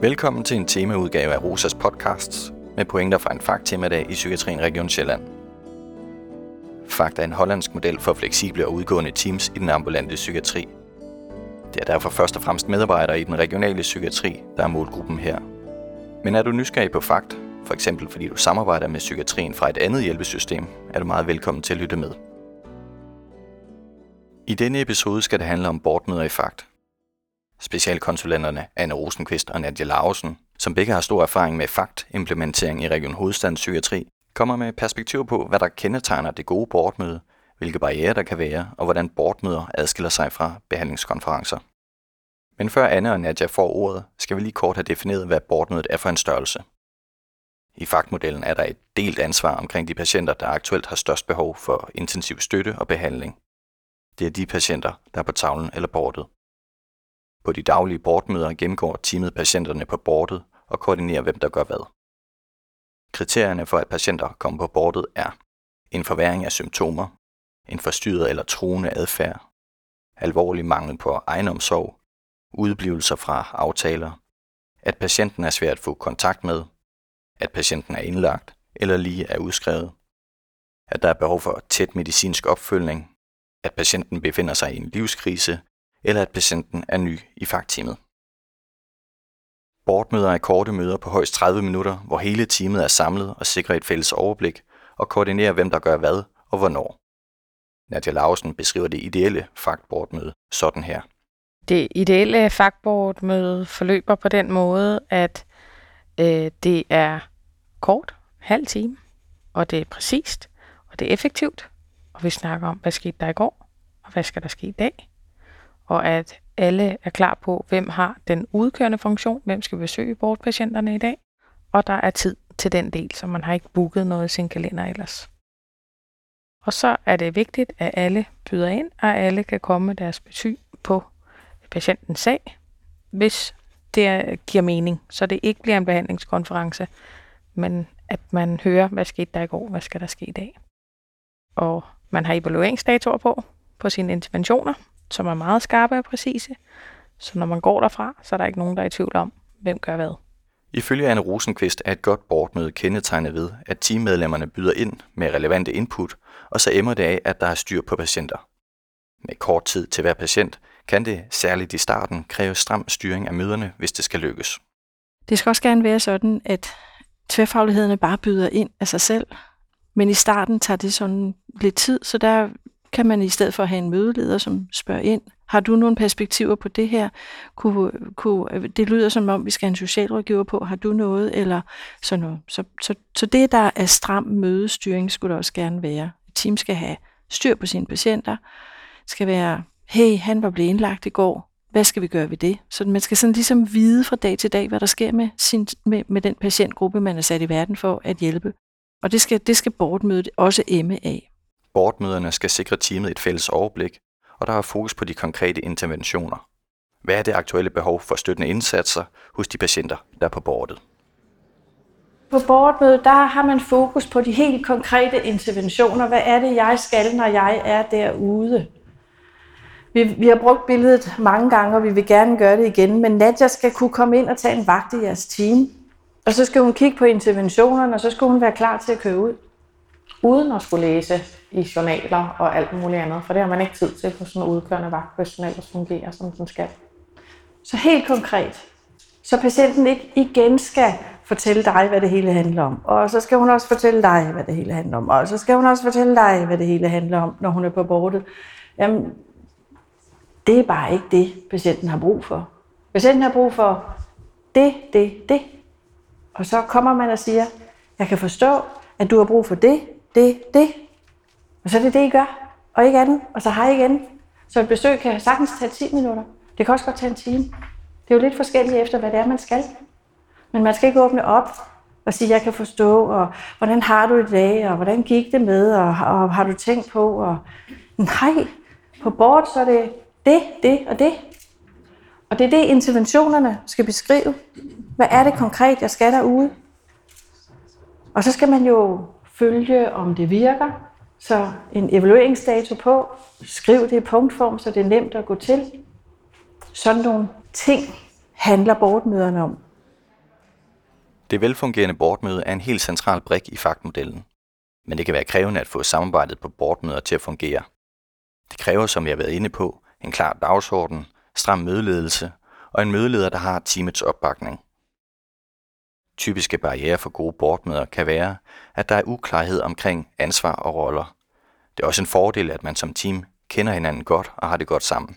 Velkommen til en temaudgave af Rosas podcasts med pointer fra en fagtemadag i Psykiatrien Region Sjælland. Fakt er en hollandsk model for fleksible og udgående teams i den ambulante psykiatri. Det er derfor først og fremmest medarbejdere i den regionale psykiatri, der er målgruppen her. Men er du nysgerrig på Fakt, for eksempel fordi du samarbejder med psykiatrien fra et andet hjælpesystem, er du meget velkommen til at lytte med. I denne episode skal det handle om bortmøder i Fakt, Specialkonsulenterne Anne Rosenqvist og Nadia Larsen, som begge har stor erfaring med faktimplementering i Region Hovedstadens Psykiatri, kommer med perspektiv på, hvad der kendetegner det gode bortmøde, hvilke barriere der kan være, og hvordan bortmøder adskiller sig fra behandlingskonferencer. Men før Anne og Nadia får ordet, skal vi lige kort have defineret, hvad bortmødet er for en størrelse. I faktmodellen er der et delt ansvar omkring de patienter, der aktuelt har størst behov for intensiv støtte og behandling. Det er de patienter, der er på tavlen eller bordet. På de daglige bordmøder gennemgår teamet patienterne på bordet og koordinerer, hvem der gør hvad. Kriterierne for, at patienter kommer på bordet er en forværing af symptomer, en forstyrret eller truende adfærd, alvorlig mangel på egenomsorg, udblivelser fra aftaler, at patienten er svær at få kontakt med, at patienten er indlagt eller lige er udskrevet, at der er behov for tæt medicinsk opfølgning, at patienten befinder sig i en livskrise, eller at patienten er ny i fagteamet. Boardmøder er korte møder på højst 30 minutter, hvor hele teamet er samlet og sikrer et fælles overblik og koordinerer, hvem der gør hvad og hvornår. Nadia Lausen beskriver det ideelle fagbordmøde sådan her. Det ideelle fagbordmøde forløber på den måde, at øh, det er kort, halv time, og det er præcist, og det er effektivt, og vi snakker om, hvad skete der i går, og hvad skal der ske i dag, og at alle er klar på, hvem har den udkørende funktion, hvem skal besøge bortpatienterne i dag, og der er tid til den del, så man har ikke booket noget i sin kalender ellers. Og så er det vigtigt, at alle byder ind, og alle kan komme med deres besøg på patientens sag, hvis det giver mening, så det ikke bliver en behandlingskonference, men at man hører, hvad skete der i går, hvad skal der ske i dag. Og man har evalueringsdatoer på, på sine interventioner, som er meget skarpe og præcise. Så når man går derfra, så er der ikke nogen, der er i tvivl om, hvem gør hvad. Ifølge Anne Rosenqvist er et godt boardmøde kendetegnet ved, at teammedlemmerne byder ind med relevante input, og så emmer det af, at der er styr på patienter. Med kort tid til hver patient kan det, særligt i starten, kræve stram styring af møderne, hvis det skal lykkes. Det skal også gerne være sådan, at tværfaglighederne bare byder ind af sig selv, men i starten tager det sådan lidt tid, så der kan man i stedet for have en mødeleder, som spørger ind, har du nogle perspektiver på det her? Kunne, kunne, det lyder som om, vi skal have en socialrådgiver på. Har du noget? Eller sådan noget. Så, så, så det, der er stram mødestyring, skulle der også gerne være. Et team skal have styr på sine patienter. skal være, hey, han var blevet indlagt i går. Hvad skal vi gøre ved det? Så man skal sådan ligesom vide fra dag til dag, hvad der sker med, sin, med, med den patientgruppe, man er sat i verden for at hjælpe. Og det skal, det skal bortmødet også emme af. Boardmøderne skal sikre teamet et fælles overblik, og der er fokus på de konkrete interventioner. Hvad er det aktuelle behov for støttende indsatser hos de patienter, der er på bordet? På boardmødet, der har man fokus på de helt konkrete interventioner. Hvad er det, jeg skal, når jeg er derude? Vi, vi har brugt billedet mange gange, og vi vil gerne gøre det igen, men Nadja skal kunne komme ind og tage en vagt i jeres team. Og så skal hun kigge på interventionerne, og så skal hun være klar til at køre ud uden at skulle læse i journaler og alt muligt andet, for det har man ikke tid til på sådan en udkørende vagt, hvis den ellers fungerer, som den skal. Så helt konkret, så patienten ikke igen skal fortælle dig, hvad det hele handler om. Og så skal hun også fortælle dig, hvad det hele handler om. Og så skal hun også fortælle dig, hvad det hele handler om, når hun er på bordet. Jamen, det er bare ikke det, patienten har brug for. Patienten har brug for det, det, det. Og så kommer man og siger, jeg kan forstå, at du har brug for det, det, det. Og så er det det, I gør, og ikke andet. Og så har igen. Så et besøg kan sagtens tage 10 minutter. Det kan også godt tage en time. Det er jo lidt forskelligt efter, hvad det er, man skal. Men man skal ikke åbne op og sige, jeg kan forstå, og hvordan har du i dag, og hvordan gik det med, og, og har du tænkt på, og nej, på bord så er det det, det og det. Og det er det, interventionerne skal beskrive. Hvad er det konkret, jeg skal derude? Og så skal man jo følge, om det virker. Så en evalueringsdato på, skriv det i punktform, så det er nemt at gå til. Sådan nogle ting handler bortmøderne om. Det velfungerende boardmøde er en helt central brik i faktmodellen. Men det kan være krævende at få samarbejdet på boardmøder til at fungere. Det kræver, som jeg har været inde på, en klar dagsorden, stram mødeledelse og en mødeleder, der har teamets opbakning. Typiske barriere for gode boardmøder kan være, at der er uklarhed omkring ansvar og roller. Det er også en fordel, at man som team kender hinanden godt og har det godt sammen.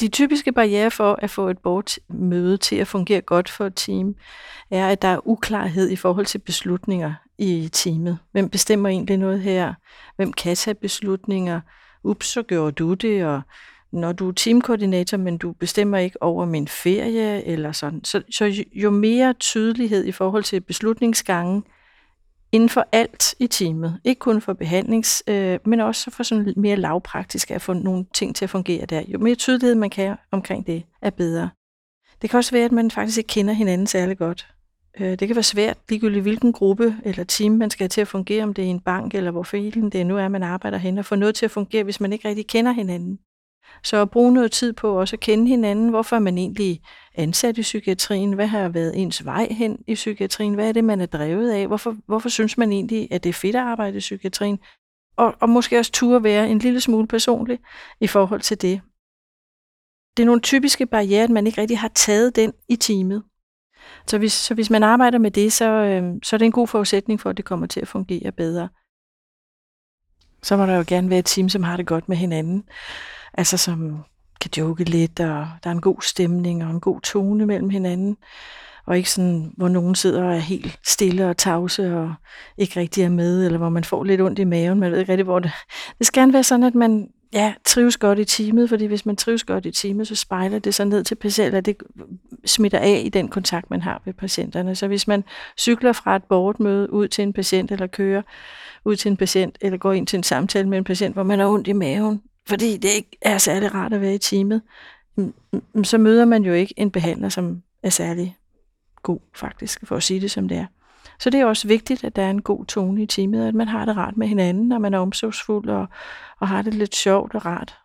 De typiske barriere for at få et boardmøde til at fungere godt for et team, er, at der er uklarhed i forhold til beslutninger i teamet. Hvem bestemmer egentlig noget her? Hvem kan tage beslutninger? Ups, så gjorde du det, og når du er teamkoordinator, men du bestemmer ikke over min ferie, eller sådan. Så, så jo mere tydelighed i forhold til beslutningsgangen, inden for alt i teamet. Ikke kun for behandlings, øh, men også for sådan mere lavpraktisk at få nogle ting til at fungere der. Jo mere tydelighed man kan omkring det, er bedre. Det kan også være, at man faktisk ikke kender hinanden særlig godt. Øh, det kan være svært, ligegyldigt hvilken gruppe eller team man skal have til at fungere, om det er en bank eller hvor filen det nu er, man arbejder hen, og få noget til at fungere, hvis man ikke rigtig kender hinanden. Så at bruge noget tid på også at kende hinanden. Hvorfor er man egentlig ansat i psykiatrien? Hvad har været ens vej hen i psykiatrien? Hvad er det, man er drevet af? Hvorfor, hvorfor synes man egentlig, at det er fedt at arbejde i psykiatrien? Og, og måske også turde være en lille smule personlig i forhold til det. Det er nogle typiske barriere, at man ikke rigtig har taget den i teamet. Så hvis, så hvis man arbejder med det, så, øh, så er det en god forudsætning for, at det kommer til at fungere bedre. Så må der jo gerne være et team, som har det godt med hinanden altså som kan joke lidt, og der er en god stemning og en god tone mellem hinanden. Og ikke sådan, hvor nogen sidder og er helt stille og tavse og ikke rigtig er med, eller hvor man får lidt ondt i maven, man ved ikke rigtig, hvor det... Det skal gerne være sådan, at man ja, trives godt i teamet, fordi hvis man trives godt i teamet, så spejler det sig ned til patienter, det smitter af i den kontakt, man har med patienterne. Så hvis man cykler fra et boardmøde ud til en patient, eller kører ud til en patient, eller går ind til en samtale med en patient, hvor man har ondt i maven, fordi det ikke er særlig rart at være i teamet, så møder man jo ikke en behandler, som er særlig god, faktisk, for at sige det som det er. Så det er også vigtigt, at der er en god tone i teamet, at man har det rart med hinanden, og man er omsorgsfuld og, og har det lidt sjovt og rart.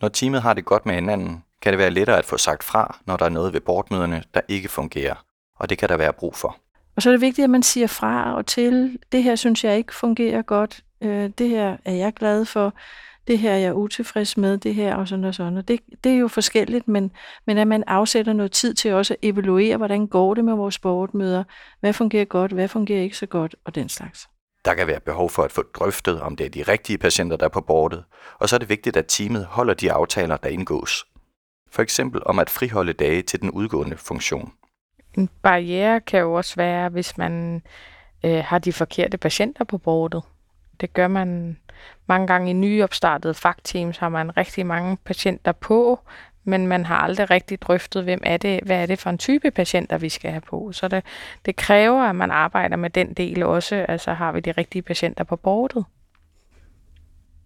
Når teamet har det godt med hinanden, kan det være lettere at få sagt fra, når der er noget ved bordmøderne, der ikke fungerer, og det kan der være brug for. Og så er det vigtigt, at man siger fra og til, det her synes jeg ikke fungerer godt, øh, det her er jeg glad for, det her er jeg utilfreds med, det her og sådan og sådan. Og det, det er jo forskelligt, men, men at man afsætter noget tid til også at evaluere, hvordan går det med vores sportmøder, hvad fungerer godt, hvad fungerer ikke så godt, og den slags. Der kan være behov for at få drøftet, om det er de rigtige patienter, der er på bordet, og så er det vigtigt, at teamet holder de aftaler, der indgås. For eksempel om at friholde dage til den udgående funktion. En barriere kan jo også være, hvis man øh, har de forkerte patienter på bordet. Det gør man mange gange i nyopstartede fagteams, har man rigtig mange patienter på, men man har aldrig rigtig drøftet, hvem er det, hvad er det for en type patienter, vi skal have på. Så det, det kræver, at man arbejder med den del også, altså har vi de rigtige patienter på bordet.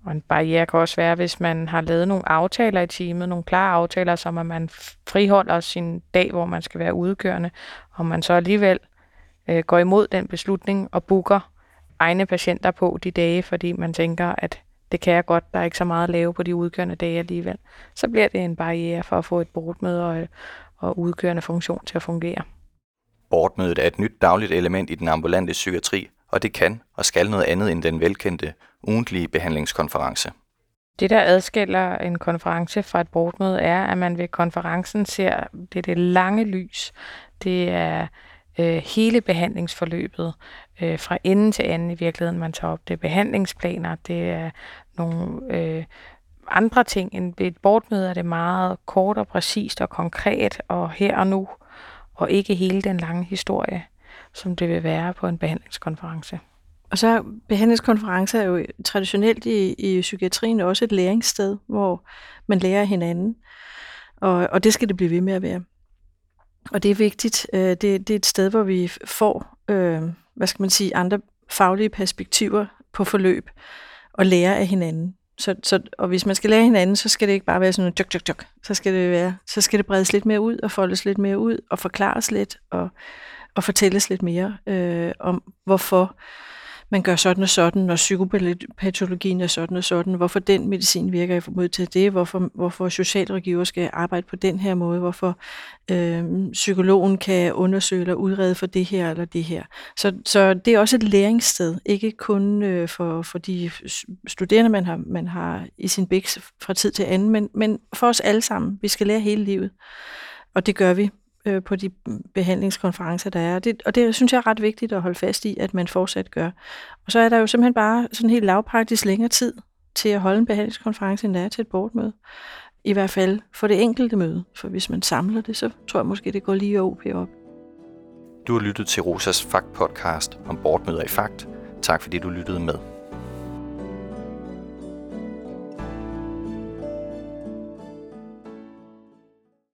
Og en barriere kan også være, hvis man har lavet nogle aftaler i teamet, nogle klare aftaler, som at man friholder sin dag, hvor man skal være udgørende, og man så alligevel øh, går imod den beslutning og booker egne patienter på de dage, fordi man tænker, at det kan jeg godt, der er ikke så meget at lave på de udkørende dage alligevel. Så bliver det en barriere for at få et bordmøde og, og udkørende funktion til at fungere. Bordmødet er et nyt dagligt element i den ambulante psykiatri, og det kan og skal noget andet end den velkendte ugentlige behandlingskonference. Det, der adskiller en konference fra et bordmøde, er, at man ved konferencen ser det, det lange lys. Det er øh, hele behandlingsforløbet øh, fra ende til anden i virkeligheden, man tager op. Det er behandlingsplaner, det er nogle øh, andre ting. End ved et bortmøde, er det meget kort og præcist og konkret og her og nu, og ikke hele den lange historie, som det vil være på en behandlingskonference. Og så behandlingskonferencer er jo traditionelt i, i psykiatrien også et læringssted, hvor man lærer hinanden. Og, og det skal det blive ved med at være. Og det er vigtigt. Øh, det, det er et sted, hvor vi får, øh, hvad skal man sige, andre faglige perspektiver på forløb og lære af hinanden. Så, så, og hvis man skal lære hinanden, så skal det ikke bare være sådan noget tjok, tjok, tjok. Så skal det være, så skal det bredes lidt mere ud og foldes lidt mere ud og forklares lidt og, og fortælles lidt mere øh, om, hvorfor man gør sådan og sådan, når psykopatologien er sådan og sådan, hvorfor den medicin virker mod til det, hvorfor, hvorfor socialrådgiver skal arbejde på den her måde, hvorfor øh, psykologen kan undersøge eller udrede for det her eller det her. Så, så det er også et læringssted, ikke kun øh, for, for de studerende, man har, man har i sin biks fra tid til anden, men, men for os alle sammen. Vi skal lære hele livet, og det gør vi øh, på de behandlingskonferencer, der er. Det, og det synes jeg er ret vigtigt at holde fast i, at man fortsat gør. Og så er der jo simpelthen bare sådan helt lavpraktisk længere tid til at holde en behandlingskonference, end der er til et boardmøde. I hvert fald for det enkelte møde. For hvis man samler det, så tror jeg måske, det går lige OP op. Du har lyttet til Rosas Fakt podcast om boardmøder i Fakt. Tak fordi du lyttede med.